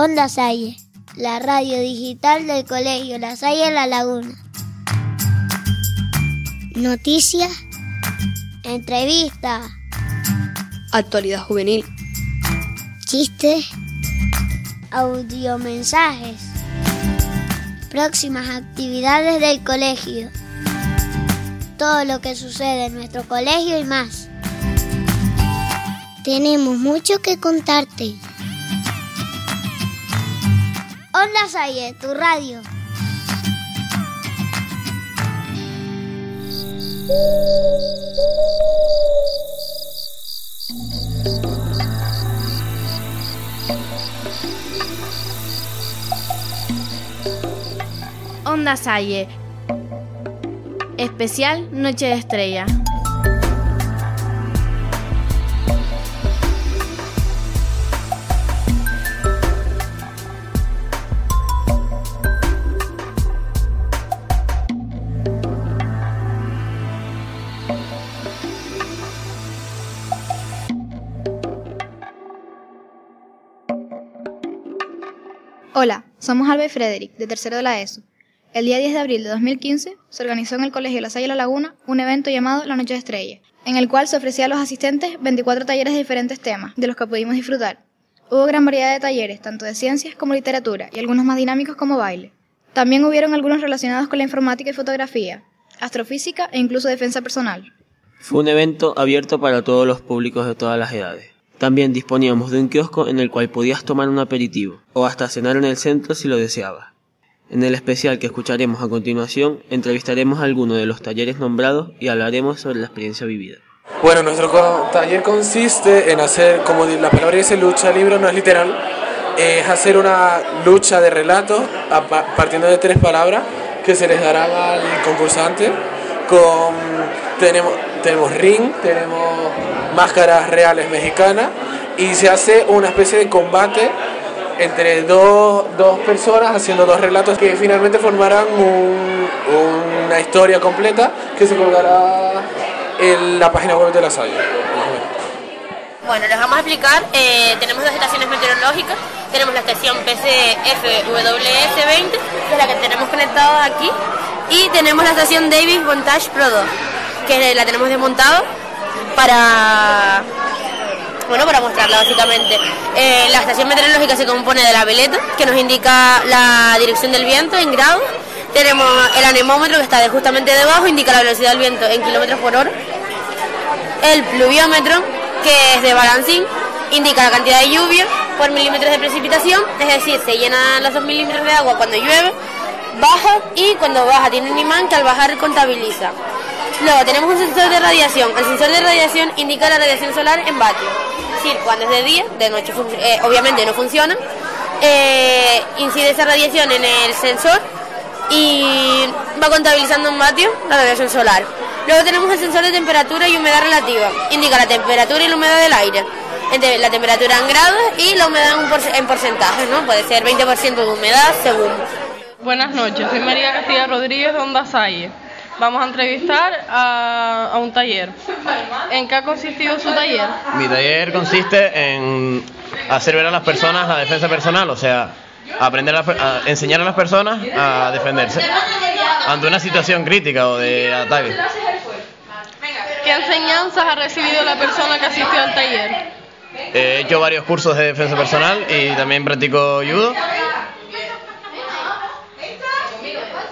Onda Salle, la radio digital del Colegio La Salle La Laguna. Noticias, entrevistas, Actualidad juvenil. chistes, audiomensajes, próximas actividades del colegio, todo lo que sucede en nuestro colegio y más. Tenemos mucho que contarte. Onda Salle, tu radio. Onda Salle. Especial Noche de Estrella. Somos Alba y Frederick, de tercero de la ESO. El día 10 de abril de 2015 se organizó en el Colegio La Salle La Laguna un evento llamado La Noche de Estrella, en el cual se ofrecía a los asistentes 24 talleres de diferentes temas, de los que pudimos disfrutar. Hubo gran variedad de talleres, tanto de ciencias como literatura, y algunos más dinámicos como baile. También hubieron algunos relacionados con la informática y fotografía, astrofísica e incluso defensa personal. Fue un evento abierto para todos los públicos de todas las edades. También disponíamos de un kiosco en el cual podías tomar un aperitivo o hasta cenar en el centro si lo deseabas. En el especial que escucharemos a continuación, entrevistaremos a alguno de los talleres nombrados y hablaremos sobre la experiencia vivida. Bueno, nuestro taller consiste en hacer, como la palabra dice, lucha libro, no es literal, es hacer una lucha de relatos partiendo de tres palabras que se les darán al concursante. Con, tenemos, tenemos ring, tenemos máscaras reales mexicanas y se hace una especie de combate entre dos, dos personas haciendo dos relatos que finalmente formarán un- una historia completa que se colgará en la página web de la Salle. Bueno, les vamos a explicar, eh, tenemos dos estaciones meteorológicas, tenemos la estación PCFWS20, que la que tenemos conectada aquí, y tenemos la estación Davis Montage Pro 2, que la tenemos desmontada para, bueno, para mostrarla básicamente. Eh, la estación meteorológica se compone de la veleta, que nos indica la dirección del viento en grados, tenemos el anemómetro que está justamente debajo, indica la velocidad del viento en kilómetros por hora, el pluviómetro, que es de balancín, indica la cantidad de lluvia por milímetros de precipitación, es decir, se llenan los 2 milímetros de agua cuando llueve, baja y cuando baja tiene un imán que al bajar contabiliza. Luego tenemos un sensor de radiación. El sensor de radiación indica la radiación solar en vatios. Cuando es de día, de noche eh, obviamente no funciona. Eh, incide esa radiación en el sensor y va contabilizando en vatios la radiación solar. Luego tenemos el sensor de temperatura y humedad relativa. Indica la temperatura y la humedad del aire. La temperatura en grados y la humedad en, porce- en porcentajes, ¿no? Puede ser 20% de humedad según. Buenas noches, soy María Castilla Rodríguez de Onda Salle. Vamos a entrevistar a, a un taller. ¿En qué ha consistido su taller? Mi taller consiste en hacer ver a las personas la defensa personal, o sea, aprender a, a enseñar a las personas a defenderse ante una situación crítica o de ataque. ¿Qué enseñanzas ha recibido la persona que asistió al taller? He hecho varios cursos de defensa personal y también practico judo.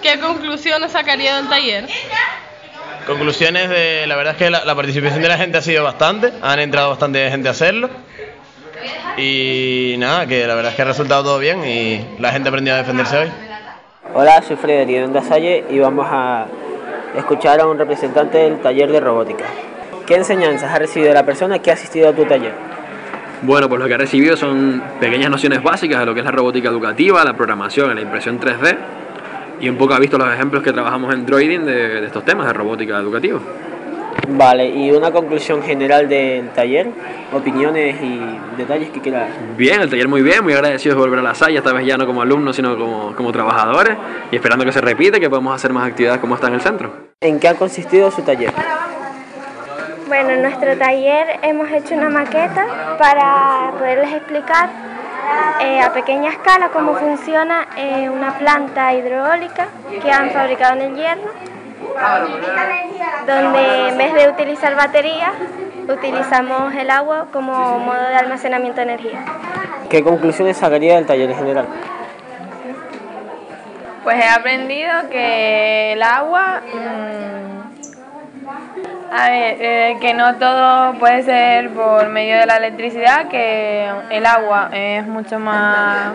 ¿Qué conclusiones sacaría del taller? Conclusiones de, la verdad es que la, la participación de la gente ha sido bastante, han entrado bastante gente a hacerlo. Y nada, que la verdad es que ha resultado todo bien y la gente ha aprendido a defenderse hoy. Hola, soy Frederick de Onda Salle y vamos a escuchar a un representante del taller de robótica. ¿Qué enseñanzas ha recibido la persona que ha asistido a tu taller? Bueno, pues lo que he recibido son pequeñas nociones básicas de lo que es la robótica educativa, la programación, la impresión 3D y un poco ha visto los ejemplos que trabajamos en Droiding de, de estos temas de robótica educativa. Vale, y una conclusión general del taller, opiniones y detalles que quieras. Bien, el taller muy bien, muy agradecido de volver a la Salle, esta vez ya no como alumnos, sino como, como trabajadores y esperando que se repite, que podamos hacer más actividades como esta en el centro. ¿En qué ha consistido su taller? Bueno, en nuestro taller hemos hecho una maqueta para poderles explicar eh, a pequeña escala cómo funciona eh, una planta hidroeólica que han fabricado en el hierro, donde en vez de utilizar baterías, utilizamos el agua como modo de almacenamiento de energía. ¿Qué conclusiones sacaría del taller general? Pues he aprendido que el agua, mm, a ver, eh, que no todo puede ser por medio de la electricidad, que el agua es mucho más...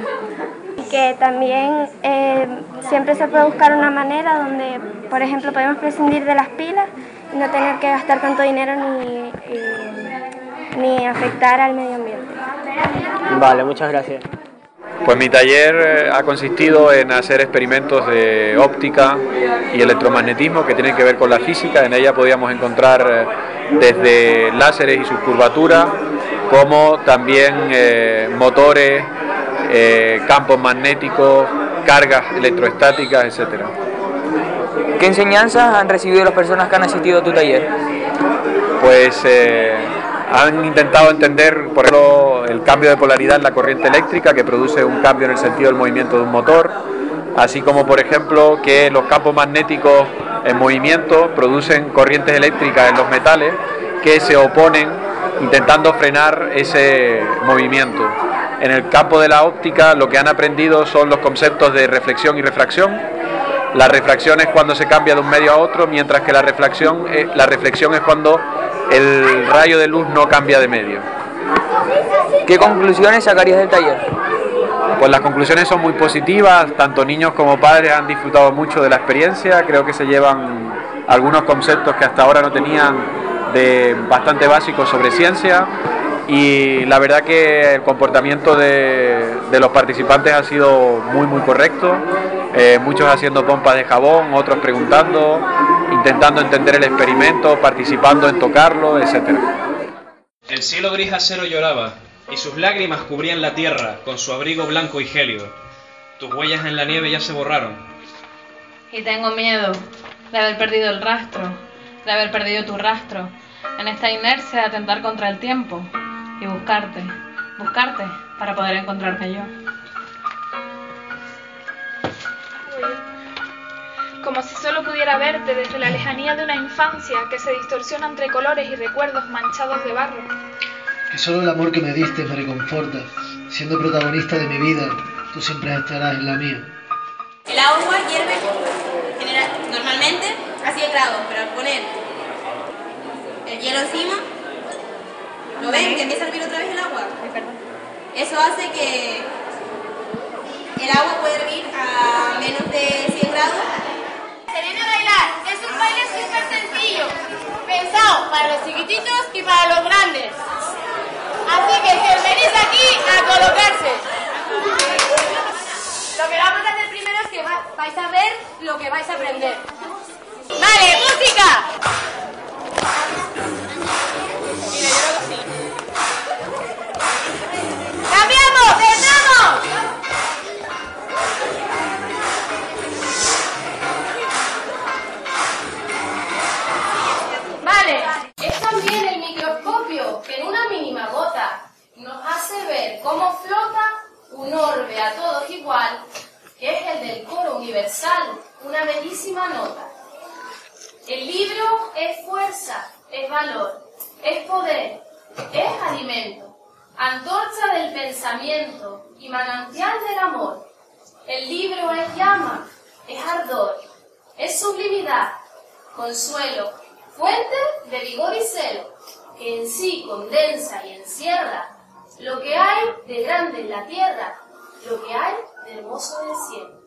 Que también eh, siempre se puede buscar una manera donde, por ejemplo, podemos prescindir de las pilas y no tener que gastar tanto dinero ni, ni afectar al medio ambiente. Vale, muchas gracias. Pues mi taller eh, ha consistido en hacer experimentos de óptica y electromagnetismo que tienen que ver con la física. En ella podíamos encontrar eh, desde láseres y sus curvaturas, como también eh, motores, eh, campos magnéticos, cargas electroestáticas, etcétera. ¿Qué enseñanzas han recibido las personas que han asistido a tu taller? pues eh, han intentado entender, por ejemplo, el cambio de polaridad en la corriente eléctrica que produce un cambio en el sentido del movimiento de un motor, así como, por ejemplo, que los campos magnéticos en movimiento producen corrientes eléctricas en los metales que se oponen intentando frenar ese movimiento. En el campo de la óptica lo que han aprendido son los conceptos de reflexión y refracción, la refracción es cuando se cambia de un medio a otro, mientras que la reflexión, eh, la reflexión es cuando el rayo de luz no cambia de medio. ¿Qué conclusiones sacarías del taller? Pues las conclusiones son muy positivas, tanto niños como padres han disfrutado mucho de la experiencia, creo que se llevan algunos conceptos que hasta ahora no tenían de bastante básicos sobre ciencia. Y la verdad que el comportamiento de, los participantes ha sido muy muy correcto, Eh, muchos haciendo pompas de jabón, otros preguntando, intentando entender el experimento, participando en tocarlo, etcétera. El cielo gris acero lloraba, y sus lágrimas cubrían la tierra con su abrigo blanco y gélido. Tus huellas en la nieve ya se borraron. Y tengo miedo de haber perdido el rastro, de haber perdido tu rastro, en esta inercia de atentar contra el tiempo y buscarte, buscarte para poder encontrarte yo. Como si solo pudiera verte desde la lejanía de una infancia que se distorsiona entre colores y recuerdos manchados de barro. Que solo el amor que me diste me reconforta. Siendo protagonista de mi vida, tú siempre estarás en la mía. El agua hierve general, normalmente a 100 grados, pero al poner el hielo encima, ¿lo ven? Que empieza a hervir otra vez el agua. Eso hace que el agua pueda hervir a menos de 100 grados. Se viene a bailar, es un baile súper sencillo, pensado para los chiquititos y para los grandes. Así que venís aquí a colocarse. Lo que vamos a hacer primero es que va- vais a ver lo que vais a aprender. ¡Vale, música! Un orbe a todos igual, que es el del coro universal, una bellísima nota. El libro es fuerza, es valor, es poder, es alimento, antorcha del pensamiento y manantial del amor. El libro es llama, es ardor, es sublimidad, consuelo, fuente de vigor y celo, que en sí condensa y encierra lo que hay de grande en la tierra, lo que hay de hermoso en el cielo.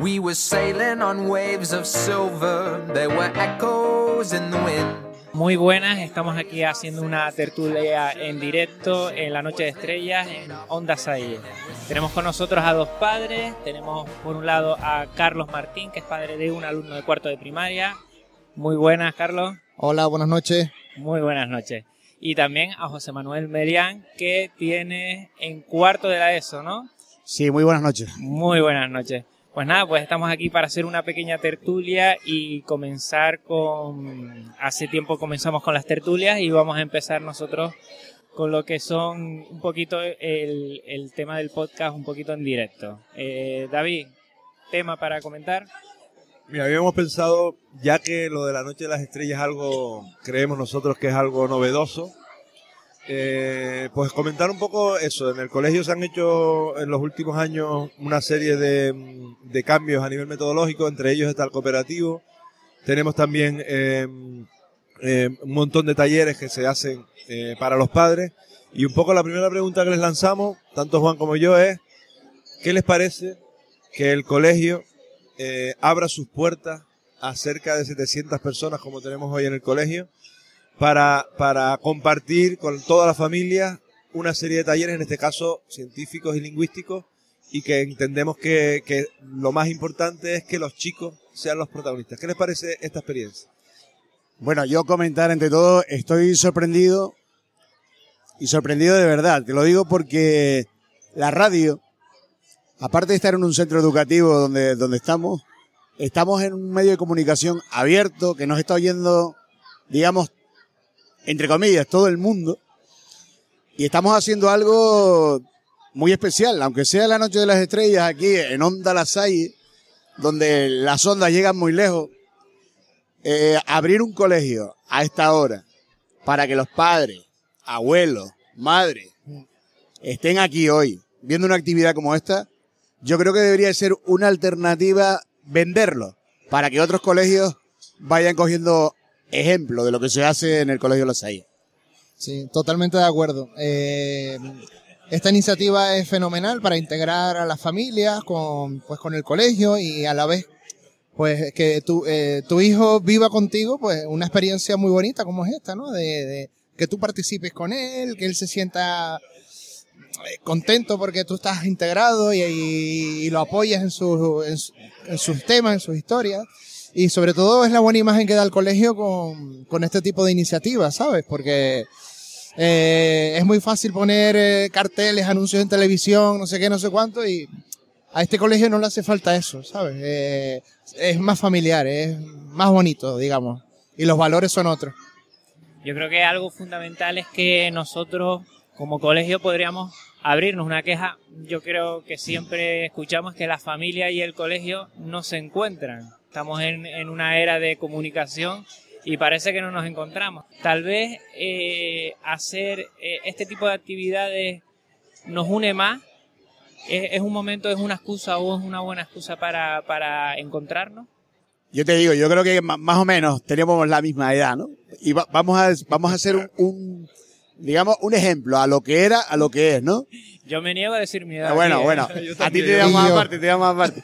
We were sailing on waves of silver, there were echoes in the wind. Muy buenas, estamos aquí haciendo una tertulia en directo en la Noche de Estrellas en Onda Salle. Tenemos con nosotros a dos padres, tenemos por un lado a Carlos Martín, que es padre de un alumno de cuarto de primaria. Muy buenas, Carlos. Hola, buenas noches. Muy buenas noches. y también a José Manuel Merián, que tiene en cuarto de la ESO, ¿no? Sí, muy buenas noches. Muy buenas noches. Pues nada, pues estamos aquí para hacer una pequeña tertulia y comenzar con... Hace tiempo comenzamos con las tertulias y vamos a empezar nosotros con lo que son un poquito el, el tema del podcast, un poquito en directo. Eh, David, tema para comentar. Mira, habíamos pensado, ya que lo de la Noche de las Estrellas es algo, creemos nosotros que es algo novedoso, eh, pues comentar un poco eso. En el colegio se han hecho en los últimos años una serie de, de cambios a nivel metodológico, entre ellos está el cooperativo. Tenemos también eh, eh, un montón de talleres que se hacen para los padres. Y un poco la primera pregunta que les lanzamos, tanto Juan como yo, es, ¿qué les parece que el colegio abra sus puertas a cerca de 700 personas como tenemos hoy en el colegio para, para compartir con toda la familia una serie de talleres, en este caso científicos y lingüísticos, y que entendemos que, que lo más importante es que los chicos sean los protagonistas. ¿Qué les parece esta experiencia? Bueno, yo comentar entre todo, estoy sorprendido y sorprendido de verdad. Te lo digo porque la radio, aparte de estar en un centro educativo donde, donde estamos, estamos en un medio de comunicación abierto que nos está oyendo, digamos, entre comillas, todo el mundo. Y estamos haciendo algo muy especial, aunque sea la noche de las estrellas aquí en Onda La Salle, donde las ondas llegan muy lejos. Eh, abrir un colegio a esta hora para que los padres, abuelos, madres estén aquí hoy viendo una actividad como esta, yo creo que debería ser una alternativa venderlo para que otros colegios vayan cogiendo ejemplo de lo que se hace en el Colegio Los Salle. Sí, totalmente de acuerdo. Eh, esta iniciativa es fenomenal para integrar a las familias con, pues, con el colegio y a la vez pues que tu, eh, tu hijo viva contigo, pues una experiencia muy bonita como es esta, ¿no? De, de que tú participes con él, que él se sienta eh, contento porque tú estás integrado y, lo apoyas en, su, en, en sus temas, en sus historias. Y sobre todo es la buena imagen que da el colegio con, con este tipo de iniciativas, ¿sabes? Porque eh, es muy fácil poner eh, carteles, anuncios en televisión, no sé qué, no sé cuánto, y a este colegio no le hace falta eso, ¿sabes? Eh, es más familiar, es más bonito, digamos, y los valores son otros. Yo creo que algo fundamental es que nosotros como colegio podríamos abrirnos una queja. Yo creo que siempre escuchamos que la familia y el colegio no se encuentran. Estamos en, en una era de comunicación y parece que no nos encontramos. Tal vez eh, hacer eh, este tipo de actividades nos une más. Es, un momento, es una excusa o es una buena excusa para, para encontrarnos. Yo te digo, yo creo que más o menos teníamos la misma edad, ¿no? Y va- vamos a, vamos a hacer un, digamos, un ejemplo a lo que era, a lo que es, ¿no? Yo me niego a decir mi edad. Ah, bueno, aquí, ¿eh? bueno, a ti te damos aparte, te damos aparte.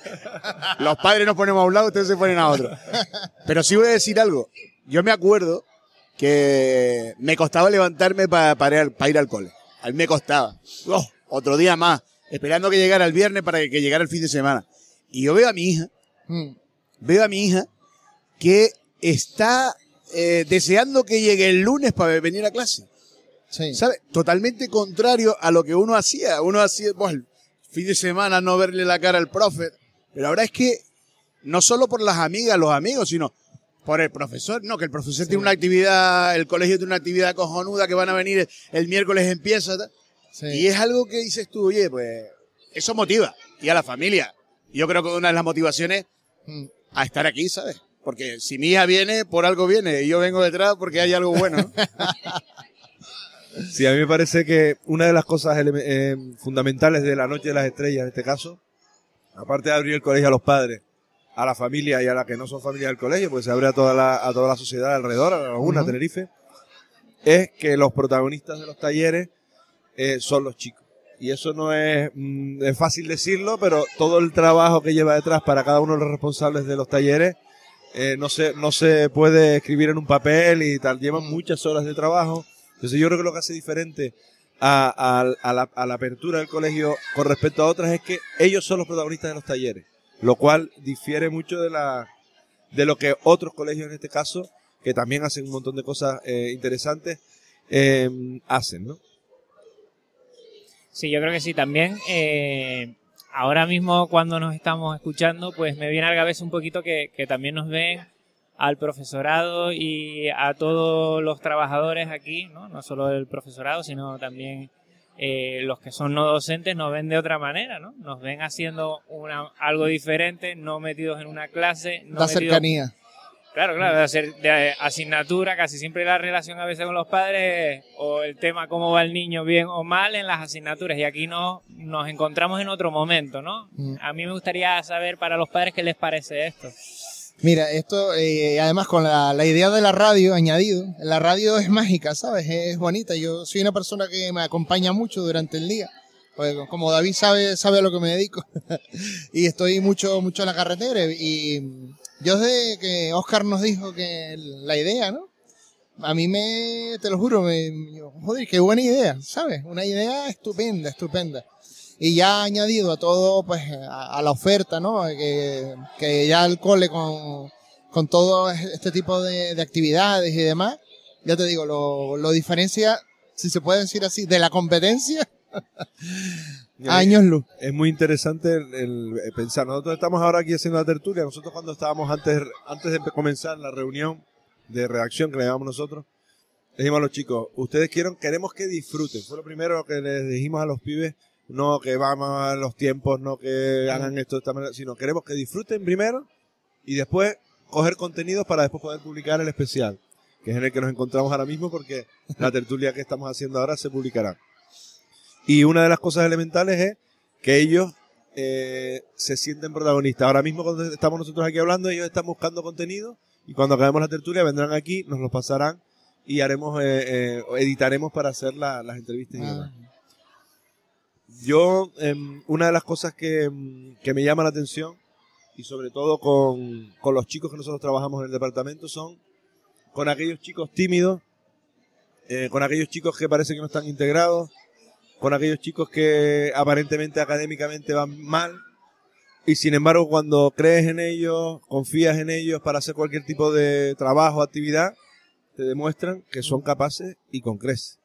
Los padres nos ponemos a un lado, ustedes se ponen a otro. Pero sí voy a decir algo. Yo me acuerdo que me costaba levantarme para, para, ir, para ir al cole. A mí me costaba. Oh, otro día más, esperando que llegara el viernes para que, que llegara el fin de semana. Y yo veo a mi hija, veo a mi hija que está eh, deseando que llegue el lunes para venir a clase. ¿Sabes? Totalmente contrario a lo que uno hacía. Uno hacía, pues, fin de semana no verle la cara al profe. Pero ahora es que, no solo por las amigas, los amigos, sino por el profesor. No, que el profesor tiene una actividad, el colegio tiene una actividad cojonuda que van a venir el, el miércoles empieza. Y es algo que dices tú, oye, pues, eso motiva. Y a la familia. Yo creo que una de las motivaciones a estar aquí, ¿sabes? Porque si mi hija viene, por algo viene. Y yo vengo detrás porque hay algo bueno. ¿no? Sí, a mí me parece que una de las cosas eh, fundamentales de la Noche de las Estrellas, en este caso, aparte de abrir el colegio a los padres, a la familia y a las que no son familia del colegio, pues se abre a toda la, a toda la sociedad alrededor, a la Laguna. Tenerife, es que los protagonistas de los talleres eh, son los chicos. Y eso no es, mm, es fácil decirlo, pero todo el trabajo que lleva detrás para cada uno de los responsables de los talleres eh, no, se, no se puede escribir en un papel y tal, llevan muchas horas de trabajo. Entonces yo creo que lo que hace diferente a, la, apertura del colegio con respecto a otras es que ellos son los protagonistas de los talleres, lo cual difiere mucho de la de lo que otros colegios en este caso, que también hacen un montón de cosas eh, interesantes, eh, hacen, ¿no? Sí, yo creo que sí. También, eh, ahora mismo cuando nos estamos escuchando, pues me viene a la cabeza un poquito que también nos ven al profesorado y a todos los trabajadores aquí, ¿no? No solo el profesorado, sino también eh, los que son no docentes nos ven de otra manera, ¿no? Nos ven haciendo una, algo diferente, no metidos en una clase. No La metidos- cercanía. Claro, claro, de, hacer, de asignatura, casi siempre la relación a veces con los padres o el tema cómo va el niño bien o mal en las asignaturas y aquí no nos encontramos en otro momento, ¿no? Mm. A mí me gustaría saber para los padres qué les parece esto. Mira, esto, eh, además con la, la idea de la radio añadido, la radio es mágica, ¿sabes? Es bonita. Yo soy una persona que me acompaña mucho durante el día. Pues, como David sabe, sabe a lo que me dedico. y estoy mucho, mucho en la carretera. Y yo desde que Oscar nos dijo que la idea, ¿no? A mí me, te lo juro, me, yo, joder, qué buena idea, ¿sabes? Una idea estupenda, estupenda. Y ya añadido a todo, pues, a, a la oferta, ¿no? Que, que ya el cole con, con todo este tipo de, de actividades y demás, ya te digo, lo, lo diferencia, si se puede decir así, de la competencia, años luz. Es muy interesante el, el- el pensar. Nosotros estamos ahora aquí haciendo la tertulia. Nosotros cuando estábamos antes, antes de comenzar la reunión de redacción que le llamamos nosotros, le dijimos a los chicos, ustedes quieren, queremos que disfruten. Fue lo primero que les dijimos a los pibes, no que vamos a los tiempos, no que hagan esto de esta manera, sino queremos que disfruten primero y después coger contenidos para después poder publicar el especial, que es en el que nos encontramos ahora mismo porque la tertulia que estamos haciendo ahora se publicará. Y una de las cosas elementales es que ellos eh, se sienten protagonistas. Ahora mismo cuando estamos nosotros aquí hablando, ellos están buscando contenido y cuando acabemos la tertulia vendrán aquí, nos los pasarán y haremos, eh, eh, editaremos para hacer la- las entrevistas y demás. Yo, em, una de las cosas que, em, que me llama la atención, y sobre todo con, con los chicos que nosotros trabajamos en el departamento, son con aquellos chicos tímidos, eh, con aquellos chicos que parece que no están integrados, con aquellos chicos que aparentemente académicamente van mal, y sin embargo cuando crees en ellos, confías en ellos para hacer cualquier tipo de trabajo, actividad, te demuestran que son capaces y con creces.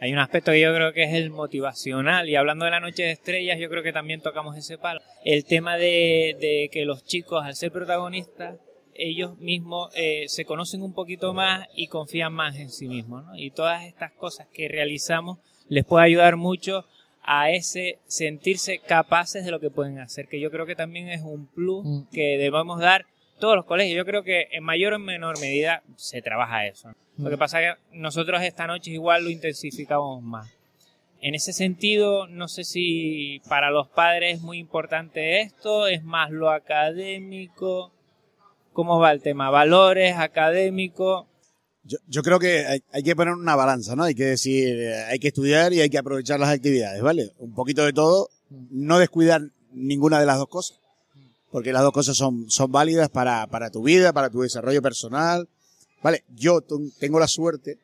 Hay un aspecto que yo creo que es el motivacional y hablando de la noche de estrellas yo creo que también tocamos ese palo. El tema de, de que los chicos al ser protagonistas ellos mismos eh, se conocen un poquito más y confían más en sí mismos. ¿no? Y todas estas cosas que realizamos les puede ayudar mucho a ese sentirse capaces de lo que pueden hacer, que yo creo que también es un plus que debemos dar todos los colegios. Yo creo que en mayor o en menor medida se trabaja eso. Lo que pasa es que nosotros esta noche igual lo intensificamos más. En ese sentido, no sé si para los padres es muy importante esto, es más lo académico. ¿Cómo va el tema? ¿Valores, académico? Yo, yo creo que hay, hay que poner una balanza, ¿no? Hay que decir, eh, hay que estudiar y hay que aprovechar las actividades, ¿vale? Un poquito de todo, no descuidar ninguna de las dos cosas, porque las dos cosas son, son válidas para, para tu vida, para tu desarrollo personal, ¿vale? Yo tengo la suerte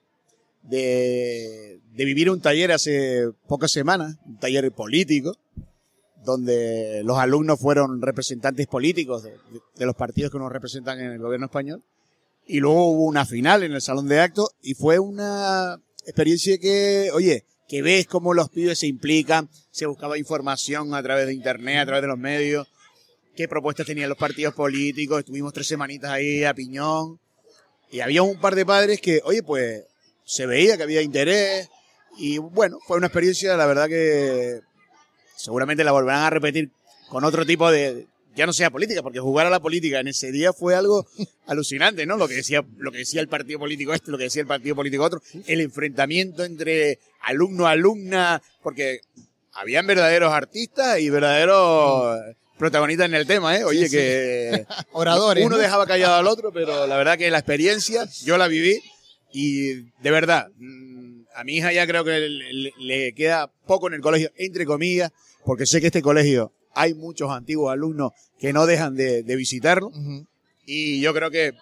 de, de vivir un taller hace pocas semanas, un taller político, donde los alumnos fueron representantes políticos de, de- de los partidos que nos representan en el gobierno español. Y luego hubo una final en el salón de actos y fue una experiencia que, oye, que ves cómo los pibes se implican, se buscaba información a través de internet, a través de los medios, qué propuestas tenían los partidos políticos, estuvimos tres semanitas ahí a piñón. Y había un par de padres que, oye, pues se veía que había interés. Y bueno, fue una experiencia, la verdad que seguramente la volverán a repetir con otro tipo de, ya no sea política, porque jugar a la política en ese día fue algo alucinante, ¿no? Lo que decía, lo que decía el partido político este, lo que decía el partido político otro, el enfrentamiento entre alumno alumna, porque habían verdaderos artistas y verdaderos protagonistas en el tema, ¿eh? Oye, Sí, sí. que Oradores, uno ¿no? dejaba callado al otro, pero la verdad que la experiencia yo la viví y de verdad, mm, a mi hija ya creo que le, queda poco en el colegio, entre comillas, porque sé que este colegio hay muchos antiguos alumnos que no dejan de, de visitarlo y yo creo que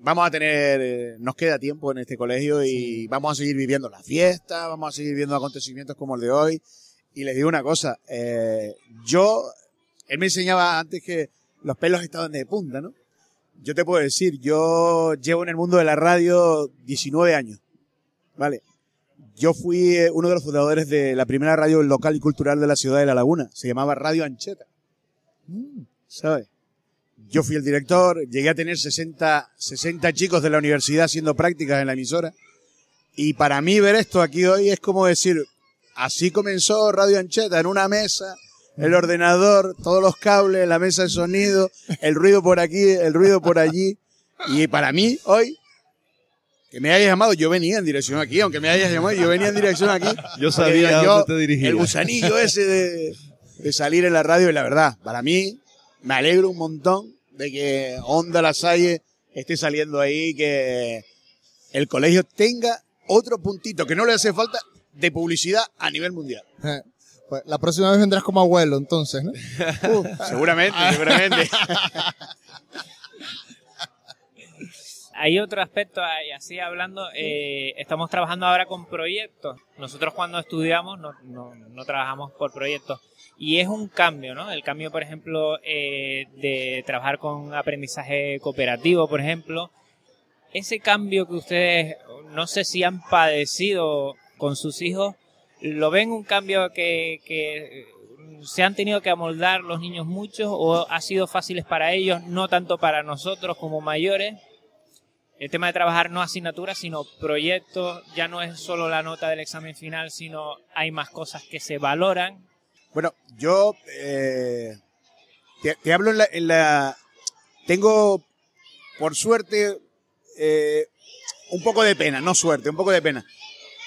vamos a tener, eh, nos queda tiempo en este colegio y vamos a seguir viviendo la fiesta, vamos a seguir viendo acontecimientos como el de hoy. Y les digo una cosa, eh, yo, él me enseñaba antes que los pelos estaban de punta, ¿no? Yo te puedo decir, yo llevo en el mundo de la radio 19 años, ¿vale? yo fui eh, uno de los fundadores de la primera radio local y cultural de la ciudad de La Laguna. Se llamaba Radio Ancheta. ¿Sabes? Yo fui el director, llegué a tener 60, 60 chicos de la universidad haciendo prácticas en la emisora. Y para mí ver esto aquí hoy es como decir, así comenzó Radio Ancheta, en una mesa, el ordenador, todos los cables, la mesa de sonido, el ruido por aquí, el ruido por allí. Y para mí hoy, que me hayas llamado, yo venía en dirección aquí, aunque me hayas llamado, yo venía en dirección aquí. Yo sabía a dónde te dirigías. El gusanillo ese de, de salir en la radio y la verdad, para mí me alegro un montón de que Onda La Salle esté saliendo ahí, que el colegio tenga otro puntito que no le hace falta de publicidad a nivel mundial. Pues la próxima vez vendrás como abuelo, entonces, ¿no? Uh, seguramente, seguramente. Hay otro aspecto, y así hablando, eh, estamos trabajando ahora con proyectos. Nosotros cuando estudiamos no, no- no trabajamos por proyectos. Y es un cambio, ¿no? El cambio, por ejemplo, eh, de trabajar con aprendizaje cooperativo, por ejemplo. Ese cambio que ustedes, no sé si han padecido con sus hijos, ¿lo ven un cambio que, se han tenido que amoldar los niños muchos o ha sido fáciles para ellos, no tanto para nosotros como mayores? El tema de trabajar no asignaturas, sino proyectos, ya no es solo la nota del examen final, sino hay más cosas que se valoran. Bueno, yo eh, te, te hablo en la, en la- Tengo, por suerte, eh, un poco de pena, no suerte, un poco de pena.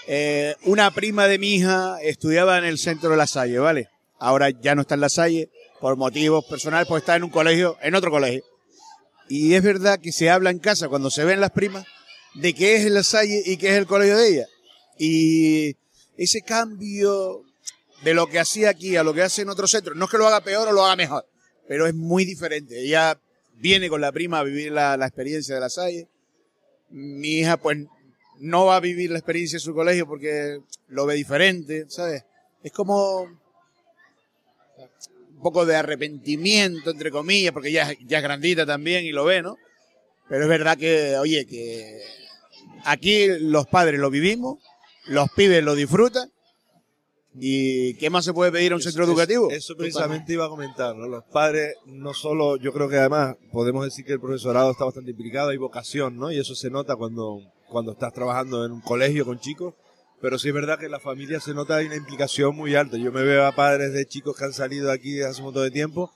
Eh, una prima de mi hija estudiaba en el centro de La Salle, ¿vale? Ahora ya no está en La Salle por motivos personales, pues está en un colegio, en otro colegio. Y es verdad que se habla en casa cuando se ven las primas de qué es La Salle y qué es el colegio de ella. Y ese cambio de lo que hacía aquí a lo que hace en otro centro, no es que lo haga peor o lo haga mejor, pero es muy diferente. Ella viene con la prima a vivir la, la experiencia de La Salle. Mi hija, pues, no va a vivir la experiencia de su colegio porque lo ve diferente, ¿sabes? Es como un poco de arrepentimiento, entre comillas, porque ya, ya es grandita también y lo ve, ¿no? Pero es verdad que, oye, que aquí los padres lo vivimos, los pibes lo disfrutan, ¿y qué más se puede pedir a un centro educativo? Eso precisamente iba a comentar, ¿no? Los padres, no solo, yo creo que además podemos decir que el profesorado está bastante implicado, hay vocación, ¿no? Y eso se nota cuando, cuando estás trabajando en un colegio con chicos, pero sí es verdad que en la familia se nota una implicación muy alta. Yo me veo a padres de chicos que han salido de aquí hace un montón de tiempo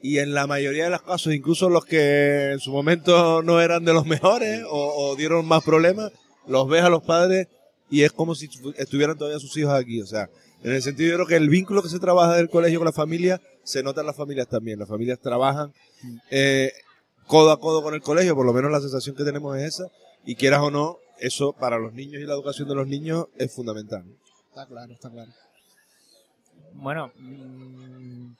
y en la mayoría de los casos, incluso los que en su momento no eran de los mejores o, o dieron más problemas, los ves a los padres y es como si estu- estuvieran todavía sus hijos aquí. O sea, en el sentido yo creo que el vínculo que se trabaja del colegio con la familia se nota en las familias también. Las familias trabajan eh, codo a codo con el colegio, por lo menos la sensación que tenemos es esa. Y quieras o no, eso para los niños y la educación de los niños es fundamental. Está claro, está claro. Bueno, mm,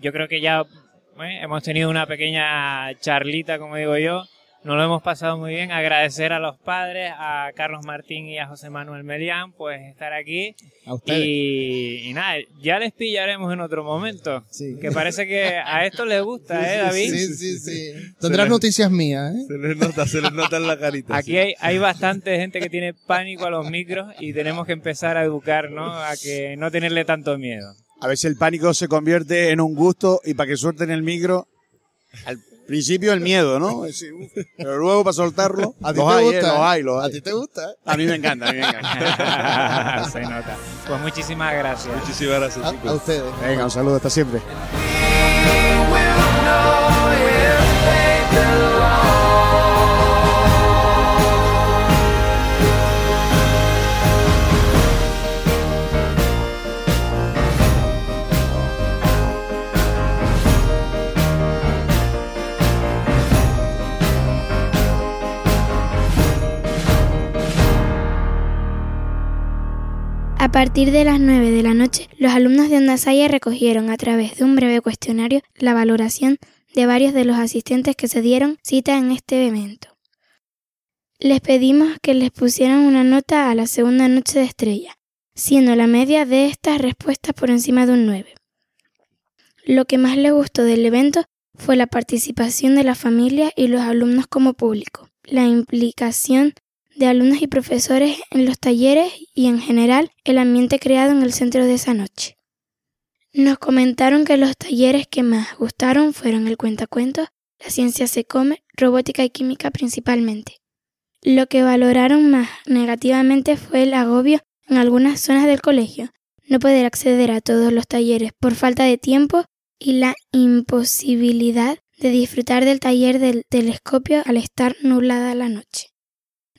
yo creo que ya eh, hemos tenido una pequeña charlita, como digo yo. Nos lo hemos pasado muy bien. Agradecer a los padres, a Carlos Martín y a José Manuel Melián, pues estar aquí. A ustedes. Y, y nada, ya les pillaremos en otro momento. Que parece que a esto les gusta, ¿eh, David? Sí, sí, sí. Tendrás noticias mías, ¿eh? Se les nota, se les nota en la carita. Aquí hay, hay bastante gente que tiene pánico a los micros y tenemos que empezar a educar, ¿no? A que no tenerle tanto miedo. A veces el pánico se convierte en un gusto y para que suelten el micro, al principio el miedo, ¿no? Pero luego para soltarlo, ¿A ti los te hay, gusta, ¿eh? los eh? hay, los ¿A ti te gusta? eh? A mí me encanta, a mí me encanta. Se nota. Pues muchísimas gracias. Muchísimas gracias, A, a ustedes. Venga, un saludo, hasta siempre. Partir de las 9 de la noche, los alumnos de Onda Salle recogieron a través de un breve cuestionario la valoración de varios de los asistentes que se dieron cita en este evento. Les pedimos que les pusieran una nota a la segunda noche de estrella, siendo la media de estas respuestas por encima de un 9. Lo que más les gustó del evento fue la participación de la familia y los alumnos como público, la implicación de alumnos y profesores en los talleres y en general el ambiente creado en el centro de esa noche. Nos comentaron que los talleres que más gustaron fueron el cuentacuentos, la ciencia se come, robótica y química principalmente. Lo que valoraron más negativamente fue el agobio en algunas zonas del colegio, no poder acceder a todos los talleres por falta de tiempo y la imposibilidad de disfrutar del taller del telescopio al estar nublada la noche.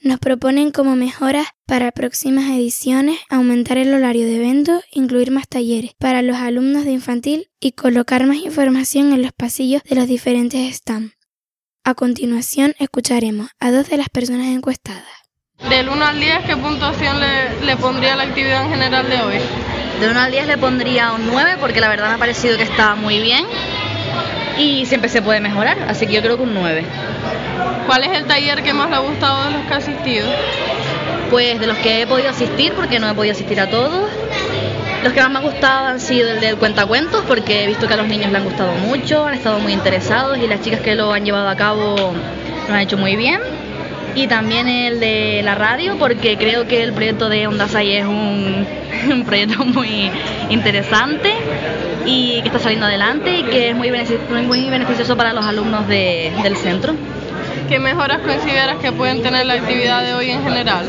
Nos proponen como mejoras para próximas ediciones aumentar el horario de eventos, incluir más talleres para los alumnos de infantil y colocar más información en los pasillos de los diferentes stands. A continuación escucharemos a dos de las personas encuestadas. Del 1 al 10, ¿qué puntuación le, le pondría a la actividad en general de hoy? De 1 al 10 le pondría un 9 porque la verdad me ha parecido que está muy bien y siempre se puede mejorar, así que yo creo que un 9. ¿Cuál es el taller que más le ha gustado de los que ha asistido? Pues de los que he podido asistir, porque no he podido asistir a todos. Los que más me han gustado han sido el del cuentacuentos, porque he visto que a los niños les han gustado mucho, han estado muy interesados y las chicas que lo han llevado a cabo lo han hecho muy bien. Y también el de la radio, porque creo que el proyecto de Onda Sai es un, un proyecto muy interesante y que está saliendo adelante y que es muy, muy beneficioso para los alumnos de, del centro. ¿Qué mejoras consideras que pueden tener la actividad de hoy en general?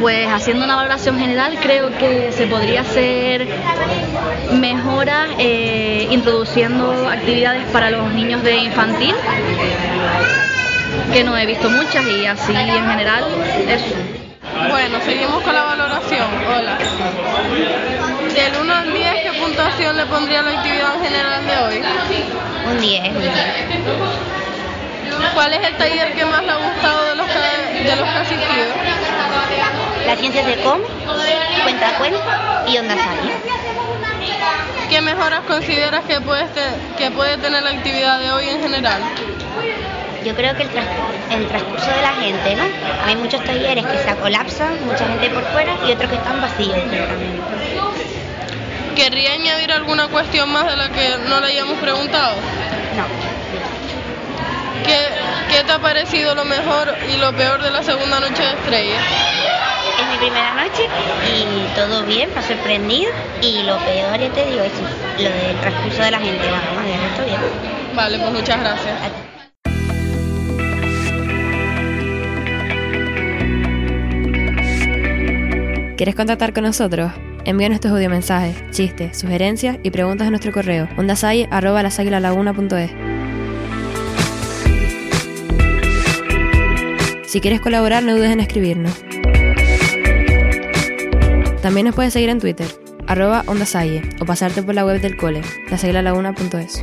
Pues haciendo una valoración general creo que se podría hacer mejoras eh, introduciendo actividades para los niños de infantil, que no he visto muchas y así en general eso. Bueno, seguimos con la valoración. Hola. Del 1 al 10, ¿qué puntuación le pondría a la actividad en general de hoy? Un 10, un 10. ¿Cuál es el taller que más le ha gustado de los que, de los que ha asistido? La ciencia se come, cuenta cuenta y onda sale. ¿Qué mejoras consideras que puede, que puede tener la actividad de hoy en general? Yo creo que el, tras, el transcurso de la gente, ¿no? Hay muchos talleres que se colapsan, mucha gente por fuera y otros que están vacíos. ¿Querría añadir alguna cuestión más de la que no le hayamos preguntado? No. ¿Qué, ¿Qué, te ha parecido lo mejor y lo peor de la segunda noche de estrellas? Es mi primera noche y todo bien, me ha sorprendido. Y lo peor, ya te digo, es lo del transcurso de la gente. Bueno, más bien, esto bien. Vale, pues muchas gracias. ¿Quieres contactar con nosotros? Envíanos tus audiomensajes, chistes, sugerencias y preguntas a nuestro correo ondasai.lasaguilalaguna.es Si quieres colaborar, no dudes en escribirnos. También nos puedes seguir en Twitter, arroba o pasarte por la web del cole, lasaguilalaguna.es.